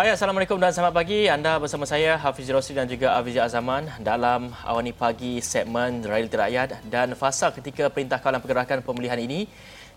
Hai, Assalamualaikum dan selamat pagi. Anda bersama saya Hafiz Rosli dan juga Afiz Azaman dalam Awani Pagi segmen Realiti Rakyat dan fasa ketika Perintah Kawalan Pergerakan Pemulihan ini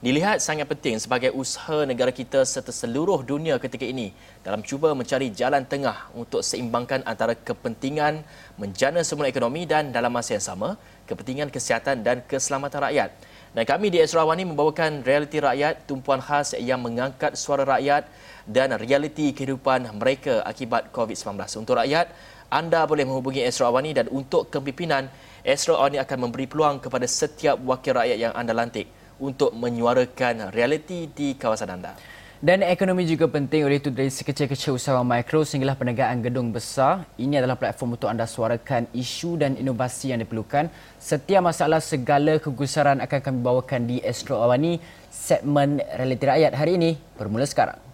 dilihat sangat penting sebagai usaha negara kita serta seluruh dunia ketika ini dalam cuba mencari jalan tengah untuk seimbangkan antara kepentingan menjana semula ekonomi dan dalam masa yang sama kepentingan kesihatan dan keselamatan rakyat. Dan kami di Esra Awani membawakan realiti rakyat tumpuan khas yang mengangkat suara rakyat dan realiti kehidupan mereka akibat COVID-19. Untuk rakyat, anda boleh menghubungi Esra Awani dan untuk kepimpinan, Esra Awani akan memberi peluang kepada setiap wakil rakyat yang anda lantik untuk menyuarakan realiti di kawasan anda. Dan ekonomi juga penting oleh itu dari sekecil-kecil usahawan mikro sehinggalah penegaan gedung besar. Ini adalah platform untuk anda suarakan isu dan inovasi yang diperlukan. Setiap masalah segala kegusaran akan kami bawakan di Astro Awani segmen Realiti Rakyat hari ini bermula sekarang.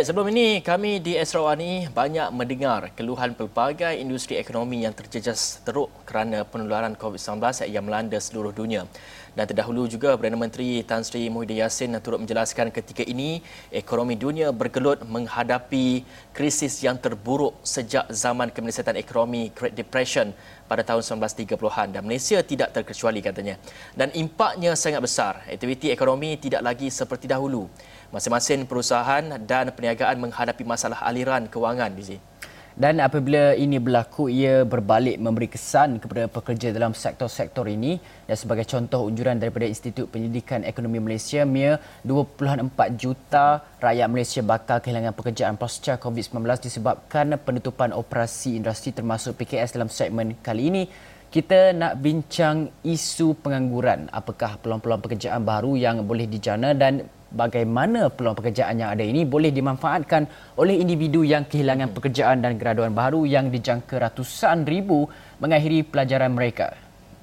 Baik, sebelum ini kami di Esrawani banyak mendengar keluhan pelbagai industri ekonomi yang terjejas teruk kerana penularan COVID-19 yang melanda seluruh dunia. Dan terdahulu juga Perdana Menteri Tan Sri Muhyiddin Yassin turut menjelaskan ketika ini ekonomi dunia bergelut menghadapi krisis yang terburuk sejak zaman kemenisiatan ekonomi Great Depression pada tahun 1930-an dan Malaysia tidak terkecuali katanya. Dan impaknya sangat besar. Aktiviti ekonomi tidak lagi seperti dahulu masing-masing perusahaan dan perniagaan menghadapi masalah aliran kewangan di sini. Dan apabila ini berlaku, ia berbalik memberi kesan kepada pekerja dalam sektor-sektor ini. Dan sebagai contoh unjuran daripada Institut Pendidikan Ekonomi Malaysia, MIA, 2.4 juta rakyat Malaysia bakal kehilangan pekerjaan pasca COVID-19 disebabkan penutupan operasi industri termasuk PKS dalam segmen kali ini. Kita nak bincang isu pengangguran. Apakah peluang-peluang pekerjaan baru yang boleh dijana dan bagaimana peluang pekerjaan yang ada ini boleh dimanfaatkan oleh individu yang kehilangan pekerjaan dan graduan baru yang dijangka ratusan ribu mengakhiri pelajaran mereka.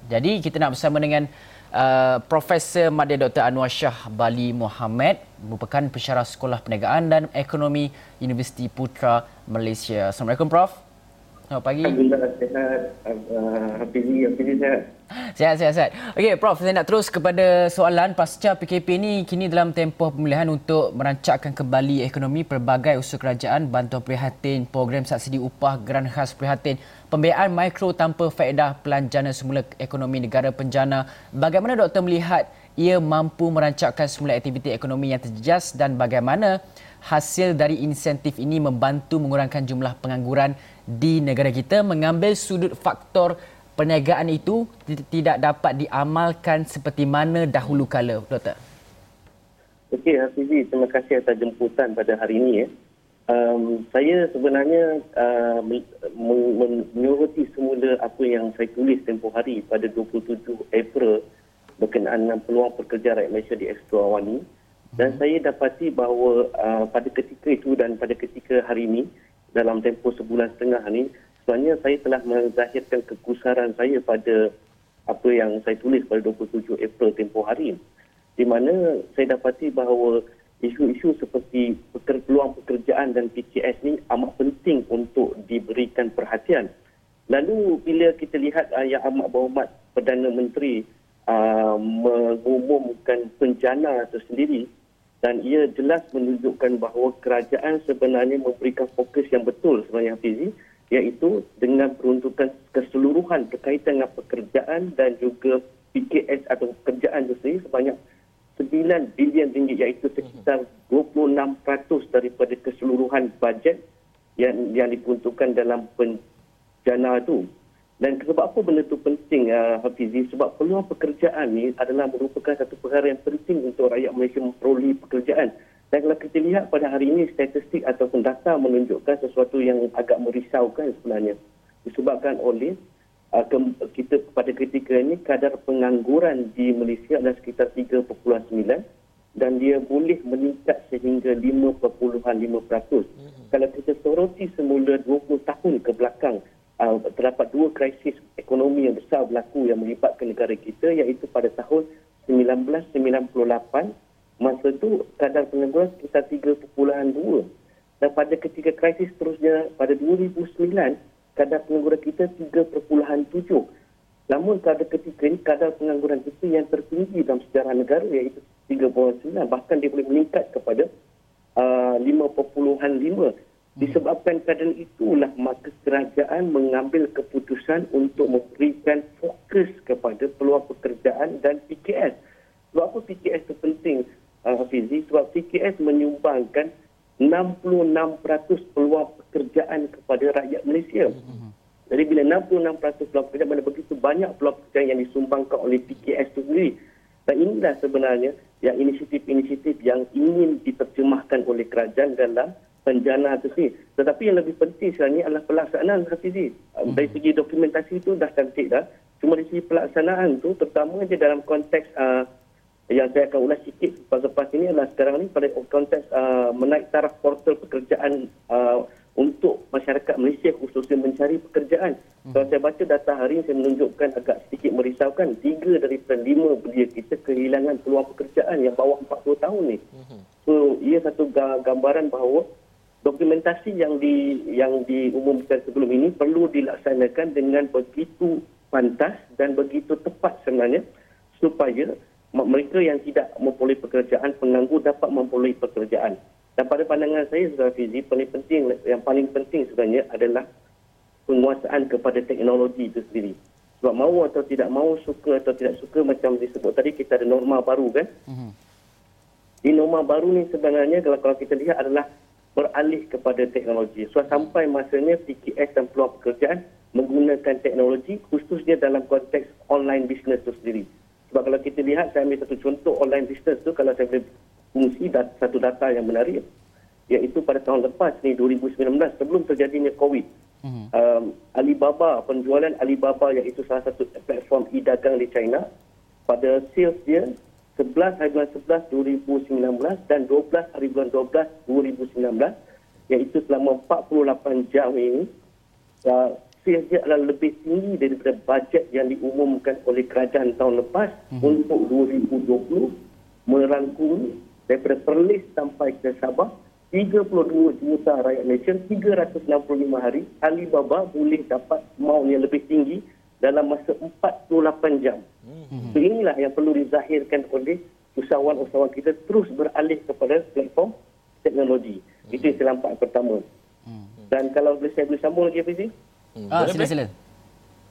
Jadi kita nak bersama dengan uh, Profesor Madya Dr. Anwar Shah Bali Muhammad merupakan pensyarah Sekolah Perniagaan dan Ekonomi Universiti Putra Malaysia. Assalamualaikum Prof. Selamat pagi. Alhamdulillah sihat. Uh, Hafizi, Hafizi sihat. Sihat, sihat, sihat. Okey, Prof, saya nak terus kepada soalan pasca PKP ini kini dalam tempoh pemulihan untuk merancangkan kembali ekonomi pelbagai usaha kerajaan, bantuan prihatin, program subsidi upah, geran khas prihatin, pembiayaan mikro tanpa faedah pelanjana semula ekonomi negara penjana. Bagaimana doktor melihat ia mampu merancangkan semula aktiviti ekonomi yang terjejas dan bagaimana hasil dari insentif ini membantu mengurangkan jumlah pengangguran di negara kita mengambil sudut faktor perniagaan itu tidak dapat diamalkan seperti mana dahulu kala, Doktor? Okey, Hafizi, terima kasih atas jemputan pada hari ini. Ya. Um, saya sebenarnya uh, menyuruti semula apa yang saya tulis tempoh hari pada 27 April berkenaan dengan peluang pekerja rakyat Malaysia di Expo Awani. Dan hmm. saya dapati bahawa uh, pada ketika itu dan pada ketika hari ini, dalam tempoh sebulan setengah ini sebenarnya saya telah menzahirkan kekusaran saya pada apa yang saya tulis pada 27 April tempoh hari di mana saya dapati bahawa isu-isu seperti peluang pekerjaan dan PKS ini amat penting untuk diberikan perhatian. Lalu bila kita lihat uh, Yang Amat Berhormat Perdana Menteri uh, mengumumkan penjana tersendiri dan ia jelas menunjukkan bahawa kerajaan sebenarnya memberikan fokus yang betul sebenarnya Fizi iaitu dengan peruntukan keseluruhan berkaitan dengan pekerjaan dan juga PKS atau pekerjaan itu sendiri sebanyak 9 bilion ringgit iaitu sekitar 26% daripada keseluruhan bajet yang yang diperuntukkan dalam penjana itu. Dan sebab apa benda itu penting uh, Hafizi? Sebab peluang pekerjaan ni adalah merupakan satu perkara yang penting untuk rakyat Malaysia memperoleh pekerjaan. Dan kalau kita lihat pada hari ini statistik ataupun data menunjukkan sesuatu yang agak merisaukan sebenarnya. Disebabkan oleh uh, ke, kita pada ketika ini kadar pengangguran di Malaysia adalah sekitar 3.9 dan dia boleh meningkat sehingga 5.5%. Mm-hmm. Kalau kita soroti semula 20 tahun ke belakang uh, terdapat dua krisis ekonomi yang besar berlaku yang melibatkan negara kita iaitu pada tahun 1998 masa itu kadar pengangguran sekitar 3.2 dan pada ketika krisis terusnya pada 2009 kadar pengangguran kita 3.7 Namun pada ketika ini kadar pengangguran kita yang tertinggi dalam sejarah negara iaitu 3.9 bahkan dia boleh meningkat kepada uh, 5.5 disebabkan keadaan itulah maka kerajaan mengambil keputusan untuk memberikan fokus kepada peluang pekerjaan dan PKS. Sebab apa PKS itu penting uh, Hafizi? Sebab PKS menyumbangkan 66% peluang pekerjaan kepada rakyat Malaysia. Jadi bila 66% peluang pekerjaan mana begitu banyak peluang pekerjaan yang disumbangkan oleh PKS itu sendiri. Dan inilah sebenarnya yang inisiatif-inisiatif yang ingin diterjemahkan oleh kerajaan dalam penjana itu sendiri. Tetapi yang lebih penting sekarang ini adalah pelaksanaan Hafizi. Hmm. Dari segi dokumentasi itu dah cantik dah. Cuma dari segi pelaksanaan itu terutama je dalam konteks uh, yang saya akan ulas sikit lepas-lepas ini adalah sekarang ini pada konteks uh, menaik taraf portal pekerjaan uh, untuk masyarakat Malaysia khususnya mencari pekerjaan. Hmm. Kalau saya baca data hari ini saya menunjukkan agak sedikit merisaukan. Tiga daripada lima belia kita kehilangan peluang pekerjaan yang bawah 40 tahun ni. Hmm. So ia satu gambaran bahawa dokumentasi yang di yang diumumkan sebelum ini perlu dilaksanakan dengan begitu pantas dan begitu tepat sebenarnya supaya mereka yang tidak memperoleh pekerjaan penganggur dapat memperoleh pekerjaan. Dan pada pandangan saya, Saudara Fizi, paling penting, yang paling penting sebenarnya adalah penguasaan kepada teknologi itu sendiri. Sebab mahu atau tidak mahu, suka atau tidak suka, macam disebut tadi, kita ada norma baru kan? Uh-huh. Di norma baru ni sebenarnya, kalau, kalau kita lihat adalah beralih kepada teknologi. So, sampai masanya PKS dan peluang pekerjaan menggunakan teknologi, khususnya dalam konteks online business itu sendiri. Sebab kalau kita lihat, saya ambil satu contoh online business tu, kalau saya boleh fungsi dat, satu data yang menarik iaitu pada tahun lepas ni 2019 sebelum terjadinya COVID uh-huh. um, Alibaba penjualan Alibaba iaitu salah satu platform e-dagang di China pada sales dia 11 hari bulan 11 2019 dan 12 hari bulan 12 2019 iaitu selama 48 jam ini uh, sales dia adalah lebih tinggi daripada bajet yang diumumkan oleh kerajaan tahun lepas uh-huh. untuk 2020 merangkumi daripada Perlis sampai ke Sabah 32 juta rakyat Malaysia 365 hari Alibaba boleh dapat maut yang lebih tinggi dalam masa 48 jam. Hmm. So inilah yang perlu dizahirkan oleh usahawan-usahawan kita terus beralih kepada platform teknologi. Hmm. Itu yang nampak pertama. Hmm. Dan kalau boleh saya boleh sambung lagi apa sih? Hmm. Ah, sila sila.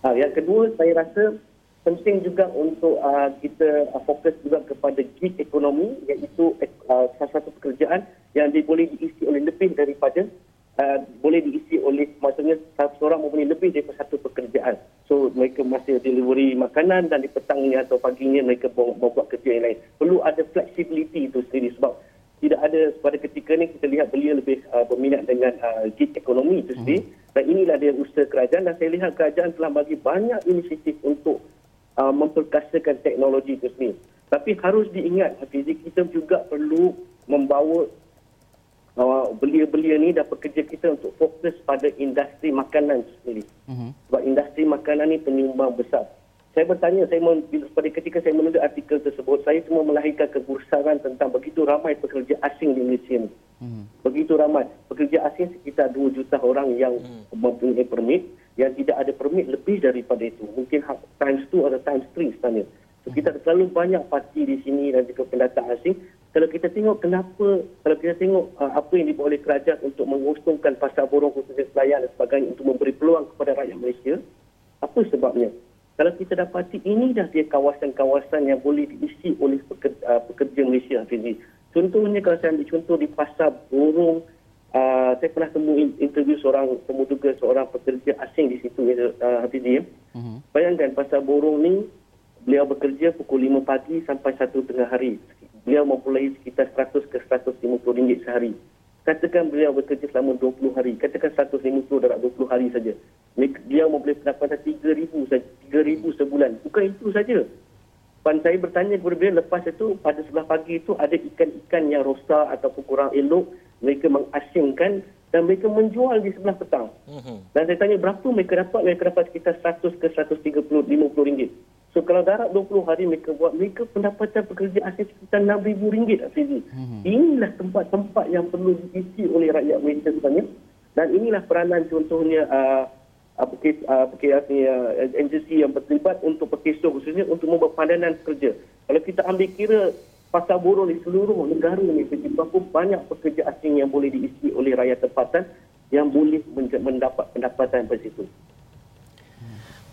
Ha, yang kedua saya rasa penting juga untuk uh, kita uh, fokus juga kepada gig ekonomi iaitu uh, salah satu pekerjaan yang di, boleh diisi oleh lebih daripada uh, boleh diisi oleh maksudnya seorang mempunyai lebih daripada satu pekerjaan. So mereka masih delivery makanan dan di petangnya atau paginya mereka membuat kerja yang lain. Perlu ada flexibility itu sendiri sebab tidak ada pada ketika ini kita lihat belia lebih uh, berminat dengan uh, gig ekonomi itu sendiri. Hmm. Dan inilah dia usaha kerajaan dan saya lihat kerajaan telah bagi banyak inisiatif untuk uh, memperkasakan teknologi itu sendiri. Tapi harus diingat, Hafizi, kita juga perlu membawa uh, belia-belia ni dan pekerja kita untuk fokus pada industri makanan sendiri. Uh-huh. Sebab industri makanan ni penyumbang besar. Saya bertanya, saya pada ketika saya menulis artikel tersebut, saya cuma melahirkan kegusaran tentang begitu ramai pekerja asing di Malaysia ni. Uh-huh. Begitu ramai. Pekerja asing sekitar 2 juta orang yang uh-huh. mempunyai permit yang tidak ada permit lebih daripada itu. Mungkin times 2 atau times 3 sebenarnya. So, kita ada terlalu banyak parti di sini dan juga pendatang asing. Kalau kita tengok kenapa, kalau kita tengok uh, apa yang dibuat oleh kerajaan untuk mengusungkan pasar borong khususnya pelayan dan sebagainya untuk memberi peluang kepada rakyat Malaysia, apa sebabnya? Kalau kita dapati ini dah dia kawasan-kawasan yang boleh diisi oleh pekerja, uh, pekerja Malaysia, Hafizi. Contohnya kalau saya ambil contoh di pasar borong, uh, saya pernah temu interview seorang pemuda seorang pekerja asing di situ uh, Hafizi ya. Uh-huh. Bayangkan pasal borong ni beliau bekerja pukul 5 pagi sampai 1 tengah hari. Beliau mempunyai sekitar 100 ke 150 ringgit sehari. Katakan beliau bekerja selama 20 hari. Katakan 150 dalam 20 hari saja. Beliau mempunyai pendapatan 3,000 saja. 3,000 sebulan. Bukan itu saja. Dan saya bertanya kepada beliau lepas itu pada sebelah pagi itu ada ikan-ikan yang rosak ataupun kurang elok mereka mengasingkan dan mereka menjual di sebelah petang. Uh-huh. Dan saya tanya berapa mereka dapat? Mereka dapat sekitar 100 ke 130 50 ringgit. So kalau darat 20 hari mereka buat, mereka pendapatan pekerja asing sekitar 6,000 ringgit. Uh-huh. Inilah tempat-tempat yang perlu diisi oleh rakyat Malaysia sebenarnya. Dan inilah peranan contohnya uh, agensi yang berterlibat untuk perkeso khususnya untuk membuat pandangan kerja. Kalau kita ambil kira pasar buruh di seluruh negara ni, berapa banyak pekerja asing yang boleh diisi oleh rakyat tempatan yang boleh mendapat pendapatan dari situ.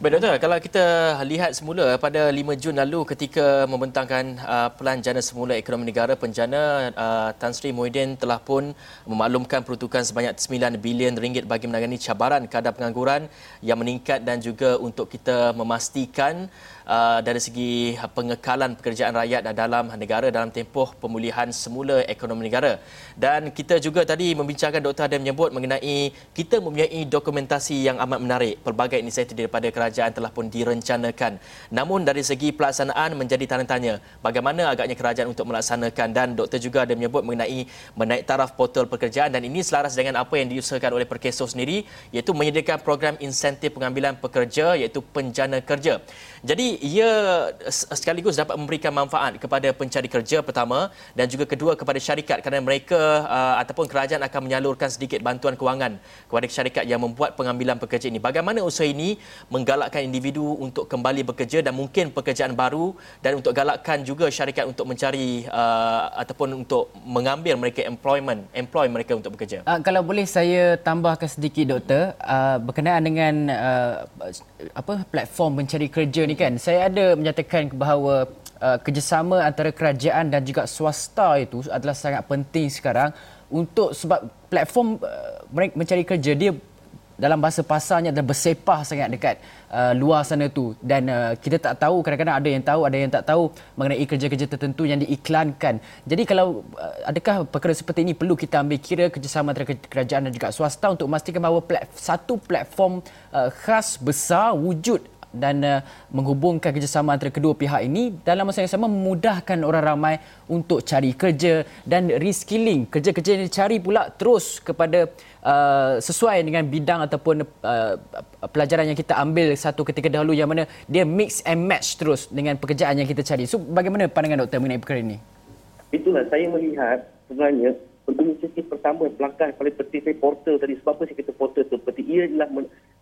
Baik Doktor, kalau kita lihat semula pada 5 Jun lalu ketika membentangkan uh, Pelan Jana Semula Ekonomi Negara Penjana uh, Tan Sri Muhyiddin telah pun memaklumkan peruntukan sebanyak 9 bilion ringgit bagi menangani cabaran kadar pengangguran yang meningkat dan juga untuk kita memastikan uh, dari segi pengekalan pekerjaan rakyat dalam negara dalam tempoh pemulihan semula ekonomi negara. Dan kita juga tadi membincangkan Dr. Adam menyebut mengenai kita mempunyai dokumentasi yang amat menarik pelbagai inisiatif daripada kerajaan kerajaan telah pun direncanakan. Namun dari segi pelaksanaan menjadi tanda tanya bagaimana agaknya kerajaan untuk melaksanakan dan doktor juga ada menyebut mengenai menaik taraf portal pekerjaan dan ini selaras dengan apa yang diusahakan oleh Perkeso sendiri iaitu menyediakan program insentif pengambilan pekerja iaitu penjana kerja. Jadi ia sekaligus dapat memberikan manfaat kepada pencari kerja pertama dan juga kedua kepada syarikat kerana mereka uh, ataupun kerajaan akan menyalurkan sedikit bantuan kewangan kepada syarikat yang membuat pengambilan pekerja ini. Bagaimana usaha ini menggalak galakkan individu untuk kembali bekerja dan mungkin pekerjaan baru dan untuk galakkan juga syarikat untuk mencari uh, ataupun untuk mengambil mereka employment employ mereka untuk bekerja. Uh, kalau boleh saya tambahkan sedikit doktor uh, berkenaan dengan uh, apa platform mencari kerja ni kan saya ada menyatakan bahawa uh, kerjasama antara kerajaan dan juga swasta itu adalah sangat penting sekarang untuk sebab platform uh, mencari kerja dia dalam bahasa pasarnya adalah bersepah sangat dekat uh, luar sana tu dan uh, kita tak tahu kadang-kadang ada yang tahu ada yang tak tahu mengenai kerja-kerja tertentu yang diiklankan. Jadi kalau uh, adakah perkara seperti ini perlu kita ambil kira kerjasama antara kerajaan dan juga swasta untuk memastikan bahawa plat- satu platform uh, khas besar wujud dan uh, menghubungkan kerjasama antara kedua pihak ini dalam masa yang sama memudahkan orang ramai untuk cari kerja dan reskilling kerja-kerja yang dicari pula terus kepada uh, sesuai dengan bidang ataupun uh, pelajaran yang kita ambil satu ketika dahulu yang mana dia mix and match terus dengan pekerjaan yang kita cari. So bagaimana pandangan doktor mengenai perkara ini? Itulah saya melihat sebenarnya pertama langkah paling penting saya portal tadi sebab apa saya kata portal tu seperti ia adalah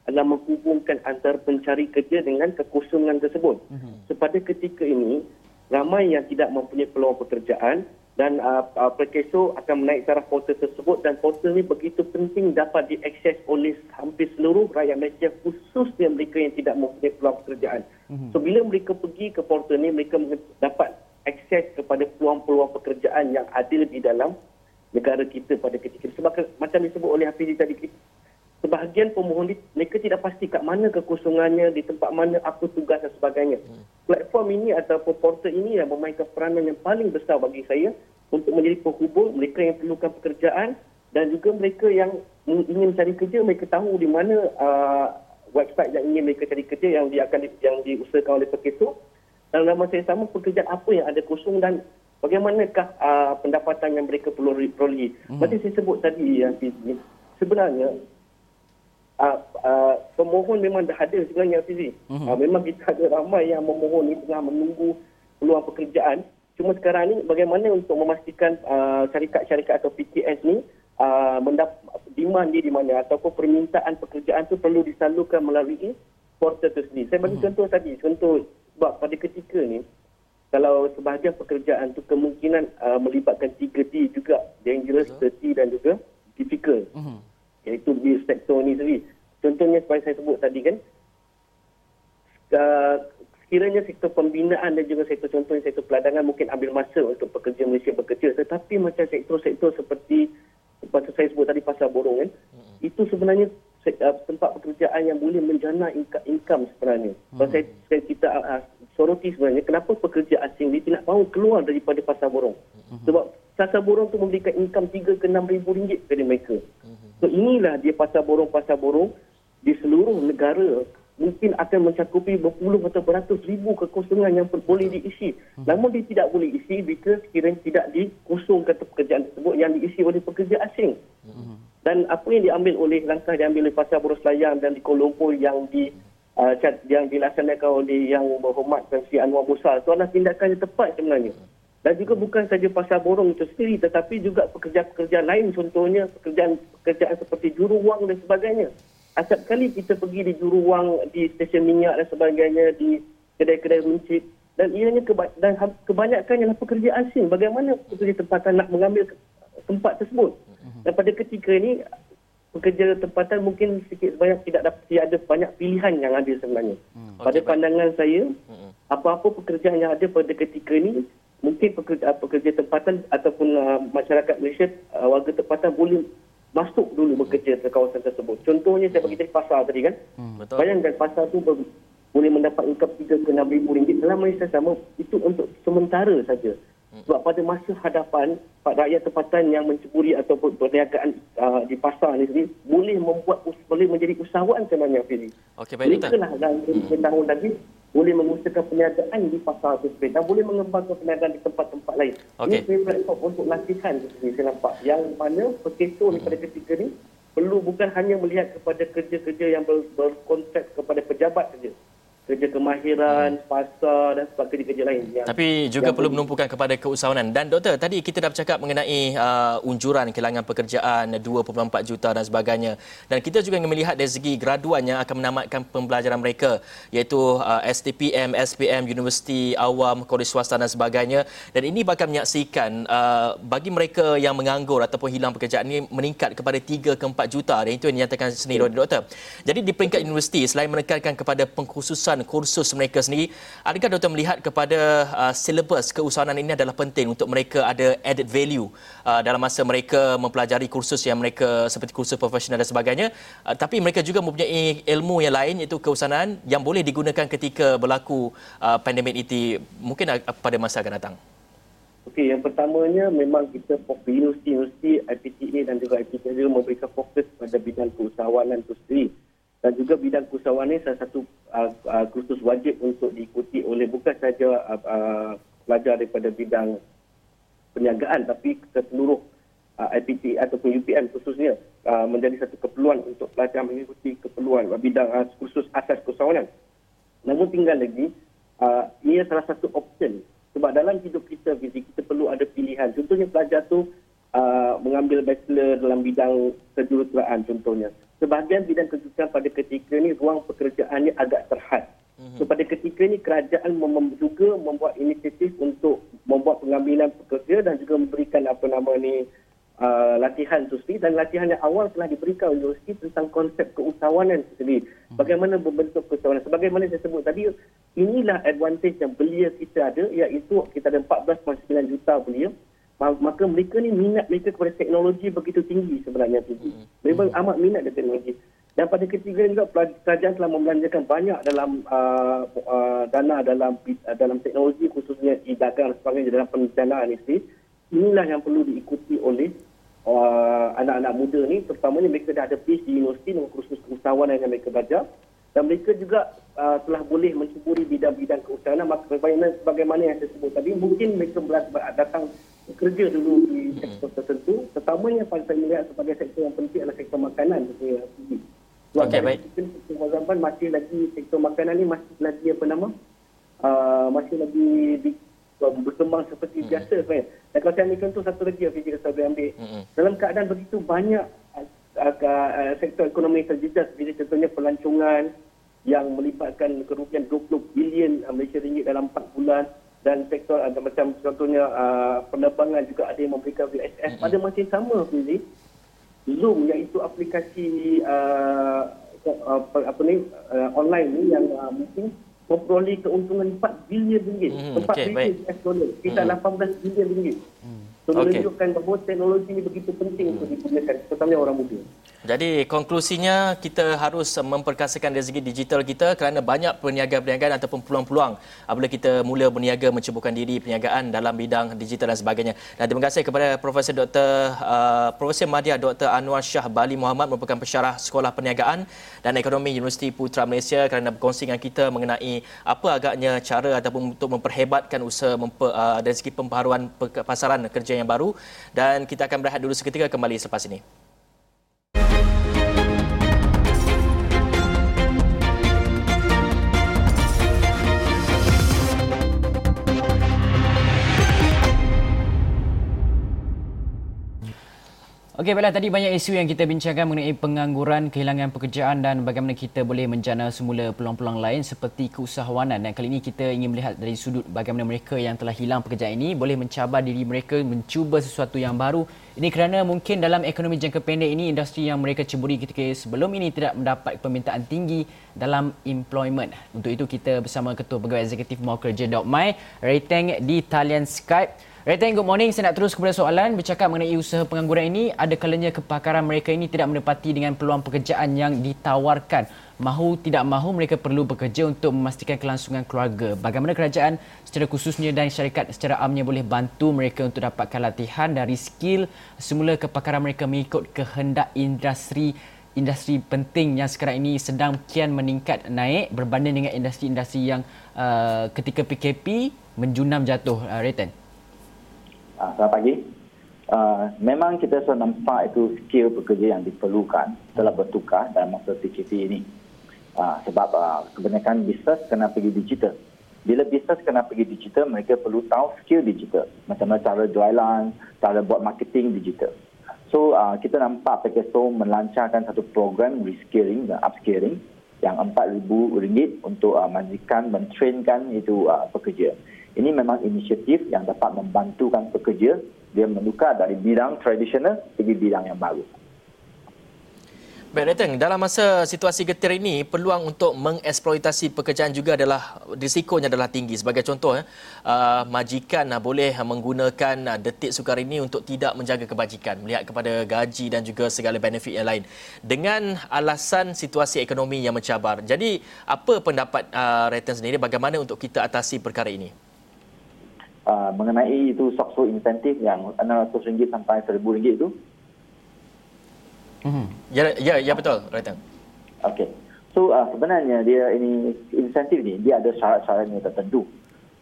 adalah menghubungkan antara pencari kerja dengan kekosongan tersebut. Uh-huh. Sepada ketika ini, ramai yang tidak mempunyai peluang pekerjaan dan uh, uh, Perkeso akan menaik taraf portal tersebut dan portal ini begitu penting dapat diakses oleh hampir seluruh rakyat Malaysia khususnya mereka yang tidak mempunyai peluang pekerjaan. Uh-huh. So bila mereka pergi ke portal ini, mereka dapat akses kepada peluang-peluang pekerjaan yang ada di dalam negara kita pada ketika ini. Sebab macam disebut oleh Hafizi tadi, sebahagian pemohon ini mereka tidak pasti kat mana kekosongannya, di tempat mana apa tugas dan sebagainya. Hmm. Platform ini atau portal ini yang memainkan peranan yang paling besar bagi saya untuk menjadi penghubung mereka yang perlukan pekerjaan dan juga mereka yang ingin cari kerja, mereka tahu di mana uh, website yang ingin mereka cari kerja yang dia akan di, yang diusahakan oleh Perkeso. Dan dalam masa yang sama, pekerjaan apa yang ada kosong dan bagaimanakah uh, pendapatan yang mereka perlu peroleh. Hmm. Macam saya sebut tadi, yang sebenarnya uh, uh, pemohon memang dah ada sebenarnya Fizi. Uh-huh. Uh, memang kita ada ramai yang memohon ni tengah menunggu peluang pekerjaan. Cuma sekarang ni bagaimana untuk memastikan uh, syarikat-syarikat atau PKS ni uh, mendap- demand dia di mana ataupun permintaan pekerjaan tu perlu disalurkan melalui portal tu sendiri. Saya bagi uh-huh. contoh tadi, contoh sebab pada ketika ni kalau sebahagian pekerjaan tu kemungkinan uh, melibatkan 3D juga dangerous, dirty dan juga difficult. Uh-huh iaitu di sektor ni sendiri. Contohnya seperti saya sebut tadi kan, uh, sekiranya sektor pembinaan dan juga sektor contohnya sektor peladangan mungkin ambil masa untuk pekerja Malaysia bekerja. Tetapi macam sektor-sektor seperti seperti saya sebut tadi pasal borong kan, hmm. itu sebenarnya uh, tempat pekerjaan yang boleh menjana income sebenarnya. Hmm. Saya, saya kita uh, soroti sebenarnya kenapa pekerja asing ni tidak mahu keluar daripada pasar borong. Hmm. Sebab pasar borong tu memberikan income 3 ke 6 ribu ringgit kepada mereka. So inilah dia pasar borong-pasar borong di seluruh negara mungkin akan mencakupi berpuluh atau beratus ribu kekosongan yang boleh diisi. Hmm. Namun dia tidak boleh isi jika sekiranya tidak dikosongkan pekerjaan tersebut yang diisi oleh pekerja asing. Hmm. Dan apa yang diambil oleh langkah diambil oleh pasar borong selayang dan di Kuala Lumpur yang di uh, yang dilaksanakan oleh yang berhormatkan si Anwar Musa itu adalah tindakan yang tepat sebenarnya. Dan juga bukan saja pasar borong itu sendiri tetapi juga pekerjaan-pekerjaan lain contohnya pekerjaan-pekerjaan seperti juru wang dan sebagainya. Acap kali kita pergi di juruang, di stesen minyak dan sebagainya, di kedai-kedai runcit dan ianya keba- dan ha- kebanyakan ialah pekerja asing. Bagaimana pekerja tempatan nak mengambil tempat tersebut? Dan pada ketika ini pekerja tempatan mungkin sikit sebanyak tidak dapat tiada banyak pilihan yang ada sebenarnya. Hmm. Pada Okey, baik. pandangan saya, apa-apa pekerjaan yang ada pada ketika ini mungkin pekerja, pekerja tempatan ataupun uh, masyarakat Malaysia uh, warga tempatan boleh masuk dulu bekerja ke kawasan tersebut. Contohnya saya bagi tadi pasar tadi kan. Hmm, Betul. Bayangkan pasar tu ber, boleh mendapat income 3 ke 6 ribu ringgit dalam Malaysia sama itu untuk sementara saja. Sebab pada masa hadapan rakyat tempatan yang menceburi ataupun perniagaan uh, di pasar ni sendiri boleh membuat boleh menjadi usahawan sebenarnya Fizi. Okey, baik Mereka doktor. lah dalam hmm. tahun lagi boleh mengusahakan perniagaan di pasar tersebut dan boleh mengembangkan perniagaan di tempat-tempat lain. Okey. Ini platform untuk latihan tersebut saya nampak. Yang mana pekeso ni pada ketika ni perlu bukan hanya melihat kepada kerja-kerja yang ber, berkontrak kepada pejabat saja. Kerja kemahiran, pasar dan sebagainya kerja lain. Yang, Tapi juga yang perlu menumpukan kepada keusahawanan. Dan doktor, tadi kita dah bercakap mengenai uh, unjuran kehilangan pekerjaan 2.4 juta dan sebagainya. Dan kita juga ingin melihat dari segi graduan yang akan menamatkan pembelajaran mereka iaitu uh, STPM, SPM, Universiti Awam, Kolej Swasta dan sebagainya. Dan ini bakal menyaksikan uh, bagi mereka yang menganggur ataupun hilang pekerjaan ini meningkat kepada 3 ke 4 juta. Dan itu yang dinyatakan sendiri oleh doktor. Jadi di peringkat universiti, selain menekankan kepada pengkhususan kursus mereka sendiri, adakah doktor melihat kepada uh, silabus keusahawanan ini adalah penting untuk mereka ada added value uh, dalam masa mereka mempelajari kursus yang mereka seperti kursus profesional dan sebagainya uh, tapi mereka juga mempunyai ilmu yang lain iaitu keusahawanan yang boleh digunakan ketika berlaku uh, pandemik ini mungkin uh, pada masa akan datang. Okey, yang pertamanya memang kita fokus universiti-universiti IPTA dan juga IPTA memberikan fokus pada bidang keusahawanan itu sendiri. Dan juga bidang keusahawanan ini salah satu uh, uh, kursus wajib untuk diikuti oleh bukan sahaja uh, uh, pelajar daripada bidang perniagaan tapi keseluruh uh, IPTA ataupun UPM khususnya uh, menjadi satu keperluan untuk pelajar mengikuti keperluan uh, bidang uh, kursus asas keusahawanan. Namun tinggal lagi, uh, ia salah satu option. Sebab dalam hidup kita, kita perlu ada pilihan. Contohnya pelajar tu uh, mengambil bachelor dalam bidang kejuruteraan contohnya. Sebahagian bidang kejuruteraan pada ketika ini ruang pekerjaannya agak terhad. So pada ketika ini kerajaan mem- juga membuat inisiatif untuk membuat pengambilan pekerja dan juga memberikan apa nama ni uh, latihan itu sendiri dan latihan yang awal telah diberikan oleh universiti tentang konsep keusahawanan itu sendiri. Bagaimana berbentuk keusahawanan. Sebagaimana saya sebut tadi, inilah advantage yang belia kita ada iaitu kita ada 14.9 juta belia. Ma- Maka mereka ni minat mereka kepada teknologi begitu tinggi sebenarnya. tinggi. Memang amat minat dengan teknologi. Dan pada ketiga juga kerajaan telah membelanjakan banyak dalam uh, uh, dana dalam uh, dalam teknologi khususnya e-dagang dan sebagainya dalam perencanaan ini. Inilah yang perlu diikuti oleh uh, anak-anak muda ni terutamanya mereka dah ada PhD di universiti dengan kursus keusahawanan yang mereka belajar dan mereka juga uh, telah boleh mencuburi bidang-bidang keusahawanan maka bagaimana, bagaimana yang saya sebut tadi mungkin mereka datang bekerja dulu di sektor tertentu terutamanya pada saya melihat sebagai sektor yang penting adalah sektor makanan saya sebab dari baik. Sektor Zaman masih lagi sektor makanan ni masih lagi apa nama uh, masih lagi di, berkembang seperti Hmm. biasa sebenarnya. Dan kalau saya ambil contoh satu lagi yang saya boleh ambil. Hmm. Dalam keadaan begitu banyak uh, uh, sektor ekonomi yang terjejas seperti contohnya pelancongan yang melibatkan kerugian 20 bilion Malaysia ringgit dalam 4 bulan dan sektor uh, macam contohnya uh, penerbangan juga ada yang memberikan VSS pada masa yang sama Fizi Zoom iaitu aplikasi uh, apa, apa ni uh, online ni yang uh, mungkin memperoleh keuntungan 4 bilion ringgit. Hmm, 4 okey, bilion. US dollar. Sekitar 18 bilion ringgit. So Okey. menunjukkan bahawa teknologi ini begitu penting untuk digunakan terutamanya orang muda. Jadi konklusinya kita harus memperkasakan segi digital kita kerana banyak perniagaan-perniagaan ataupun peluang-peluang apabila kita mula berniaga menceburkan diri perniagaan dalam bidang digital dan sebagainya. Dan terima kasih kepada Profesor Dr. Uh, Profesor Madya Dr. Anwar Shah Bali Muhammad merupakan pensyarah Sekolah Perniagaan dan Ekonomi Universiti Putra Malaysia kerana berkongsi dengan kita mengenai apa agaknya cara ataupun untuk memperhebatkan usaha memper, uh, dari segi pembaharuan pe- pasaran kerja yang baru dan kita akan berehat dulu seketika kembali selepas ini. Okey, baiklah tadi banyak isu yang kita bincangkan mengenai pengangguran, kehilangan pekerjaan dan bagaimana kita boleh menjana semula peluang-peluang lain seperti keusahawanan. Dan kali ini kita ingin melihat dari sudut bagaimana mereka yang telah hilang pekerjaan ini boleh mencabar diri mereka mencuba sesuatu yang baru. Ini kerana mungkin dalam ekonomi jangka pendek ini industri yang mereka ceburi ketika sebelum ini tidak mendapat permintaan tinggi dalam employment. Untuk itu kita bersama Ketua Pegawai Eksekutif Mau Kerja Dok Mai, Ray Teng di talian Skype. Reten, good morning. Saya nak terus kepada soalan bercakap mengenai usaha pengangguran ini. Ada kalanya kepakaran mereka ini tidak menepati dengan peluang pekerjaan yang ditawarkan. Mahu tidak mahu mereka perlu bekerja untuk memastikan kelangsungan keluarga. Bagaimana kerajaan secara khususnya dan syarikat secara amnya boleh bantu mereka untuk dapatkan latihan dari skill semula kepakaran mereka mengikut kehendak industri industri penting yang sekarang ini sedang kian meningkat naik berbanding dengan industri-industri yang uh, ketika PKP menjunam jatuh uh, Reten. Uh, selamat pagi. Uh, memang kita sudah nampak itu skill pekerja yang diperlukan telah bertukar dalam masa PKP ini. Uh, sebab uh, kebanyakan bisnes kena pergi digital. Bila bisnes kena pergi digital, mereka perlu tahu skill digital. Macam mana cara jualan, cara buat marketing digital. So, uh, kita nampak PKSO melancarkan satu program reskilling dan upskilling yang RM4,000 untuk uh, majikan, mentrainkan itu uh, pekerja ini memang inisiatif yang dapat membantukan pekerja dia menukar dari bidang tradisional pergi bidang yang baru. Baik, Reteng, dalam masa situasi getir ini, peluang untuk mengeksploitasi pekerjaan juga adalah, risikonya adalah tinggi. Sebagai contoh, uh, majikan uh, boleh menggunakan uh, detik sukar ini untuk tidak menjaga kebajikan, melihat kepada gaji dan juga segala benefit yang lain. Dengan alasan situasi ekonomi yang mencabar. Jadi, apa pendapat Reteng sendiri bagaimana untuk kita atasi perkara ini? Uh, mengenai itu sokso insentif yang RM600 sampai RM1,000 itu? Mm-hmm. Ya, ya, ya betul, Retang. Okey. So uh, sebenarnya dia ini insentif ni dia ada syarat-syaratnya tertentu.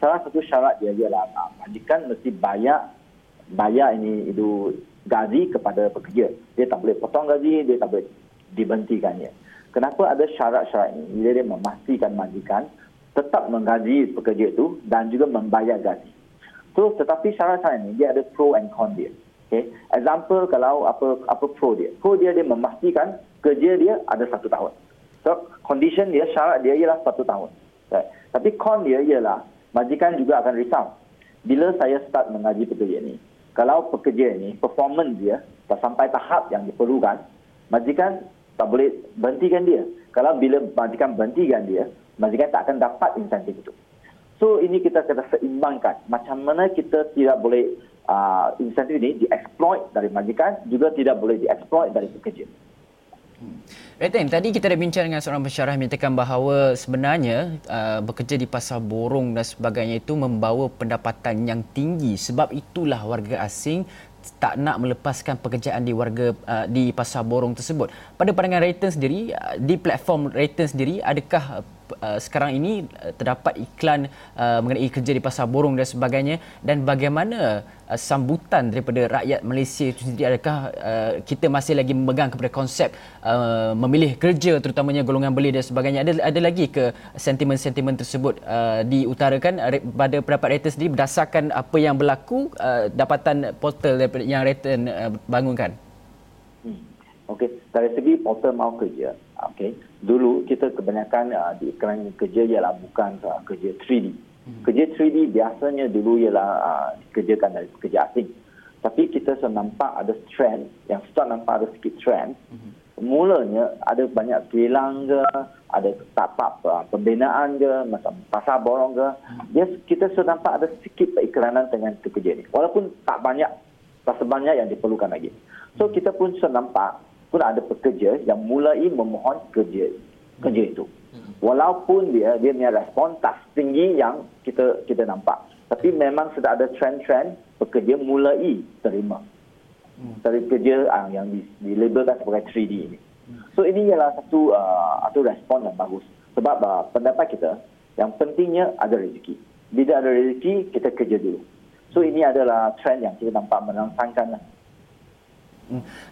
Salah satu syarat dia ialah uh, majikan mesti bayar bayar ini itu gaji kepada pekerja. Dia tak boleh potong gaji, dia tak boleh dibentikannya. Kenapa ada syarat-syarat ini? Dia, dia memastikan majikan tetap menggaji pekerja itu dan juga membayar gaji. So, tetapi syarat-syarat ini dia ada pro and con dia. Okay. Example kalau apa apa pro dia. Pro dia dia memastikan kerja dia ada satu tahun. So, condition dia, syarat dia ialah satu tahun. Right. Tapi con dia ialah majikan juga akan risau. Bila saya start mengaji pekerja ini, kalau pekerja ini, performance dia tak sampai tahap yang diperlukan, majikan tak boleh berhentikan dia. Kalau bila majikan berhentikan dia, majikan tak akan dapat insentif itu. So ini kita kena seimbangkan macam mana kita tidak boleh uh, insentif ini dieksploit dari majikan juga tidak boleh dieksploit dari pekerja. Hmm. Reten, tadi kita dah bincang dengan seorang pensyarah menyatakan bahawa sebenarnya uh, bekerja di pasar borong dan sebagainya itu membawa pendapatan yang tinggi sebab itulah warga asing tak nak melepaskan pekerjaan di warga uh, di pasar borong tersebut. Pada pandangan Reten sendiri, uh, di platform Reten sendiri adakah uh, sekarang ini uh, terdapat iklan uh, mengenai kerja di pasar borong dan sebagainya. Dan bagaimana uh, sambutan daripada rakyat Malaysia itu sendiri? Adakah uh, kita masih lagi memegang kepada konsep uh, memilih kerja terutamanya golongan beli dan sebagainya? Ada ada lagi ke sentimen-sentimen tersebut uh, diutarakan? Pada pendapat Return sendiri berdasarkan apa yang berlaku uh, dapatan portal yang Return uh, bangunkan? Hmm. Okey, dari segi portal mau kerja, okey, dulu kita kebanyakan uh, di iklan kerja ialah bukan uh, kerja 3D. Hmm. Kerja 3D biasanya dulu ialah uh, dikerjakan dari pekerja asing. Tapi kita sudah nampak ada trend, yang start nampak ada sikit trend. Hmm. Mulanya ada banyak kilang ke, ada tapak uh, pembinaan ke, macam pasar borong ke. Hmm. Dia, kita sudah nampak ada sikit periklanan dengan pekerja ini. Walaupun tak banyak, tak sebanyak yang diperlukan lagi. So kita pun sudah nampak pun ada pekerja yang mulai memohon kerja kerja itu. Walaupun dia dia punya respon tak tinggi yang kita kita nampak. Tapi memang sudah ada trend-trend pekerja mulai terima. Dari kerja uh, yang dilabelkan sebagai 3D ini. So ini ialah satu uh, satu respon yang bagus. Sebab uh, pendapat kita yang pentingnya ada rezeki. Bila ada rezeki, kita kerja dulu. So ini adalah trend yang kita nampak menantangkan. Lah.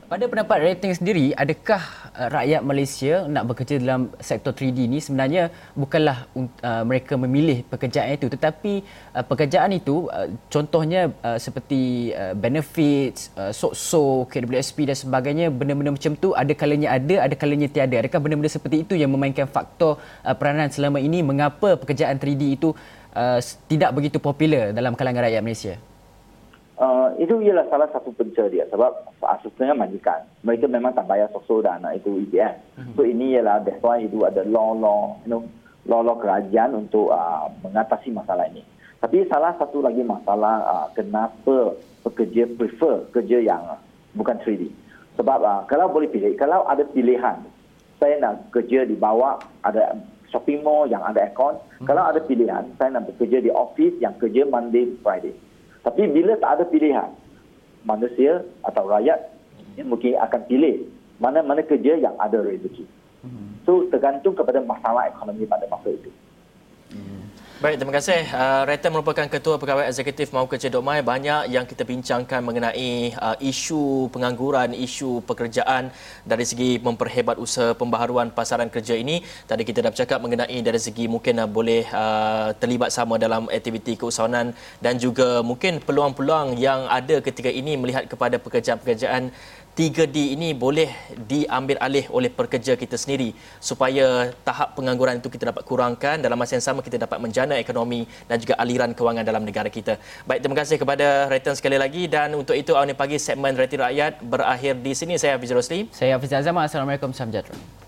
Pada pendapat rating sendiri, adakah uh, rakyat Malaysia nak bekerja dalam sektor 3D ini sebenarnya bukanlah uh, mereka memilih pekerjaan itu tetapi uh, pekerjaan itu uh, contohnya uh, seperti uh, benefits, uh, SOKSO, KWSP dan sebagainya benda-benda macam tu ada kalanya ada, ada kalanya tiada. Adakah benda-benda seperti itu yang memainkan faktor uh, peranan selama ini mengapa pekerjaan 3D itu uh, tidak begitu popular dalam kalangan rakyat Malaysia? Uh, itu ialah salah satu punca dia sebab asasnya majikan. Mereka memang tak bayar sosok dan uh, itu IPM. Mm-hmm. So ini ialah that's why itu ada law-law, you know, law-law kerajaan untuk uh, mengatasi masalah ini. Tapi salah satu lagi masalah uh, kenapa pekerja prefer kerja yang uh, bukan 3D. Sebab uh, kalau boleh pilih, kalau ada pilihan, saya nak kerja di bawah ada shopping mall yang ada aircon. Mm-hmm. Kalau ada pilihan, saya nak bekerja di office yang kerja Monday Friday. Tapi bila tak ada pilihan, manusia atau rakyat mungkin akan pilih mana-mana kerja yang ada rezeki. Hmm. So tergantung kepada masalah ekonomi pada masa itu. Baik, terima kasih. Uh, Reta merupakan Ketua Pegawai Eksekutif Mahu Kerja Dok Mai. Banyak yang kita bincangkan mengenai uh, isu pengangguran, isu pekerjaan dari segi memperhebat usaha pembaharuan pasaran kerja ini. Tadi kita dah bercakap mengenai dari segi mungkin uh, boleh uh, terlibat sama dalam aktiviti keusahawanan dan juga mungkin peluang-peluang yang ada ketika ini melihat kepada pekerjaan-pekerjaan 3D ini boleh diambil alih oleh pekerja kita sendiri supaya tahap pengangguran itu kita dapat kurangkan dalam masa yang sama kita dapat menjana ekonomi dan juga aliran kewangan dalam negara kita. Baik, terima kasih kepada Retan sekali lagi dan untuk itu awal pagi segmen Reti Rakyat berakhir di sini. Saya Hafiz Rosli. Saya Hafiz Azam. Assalamualaikum. Salam sejahtera.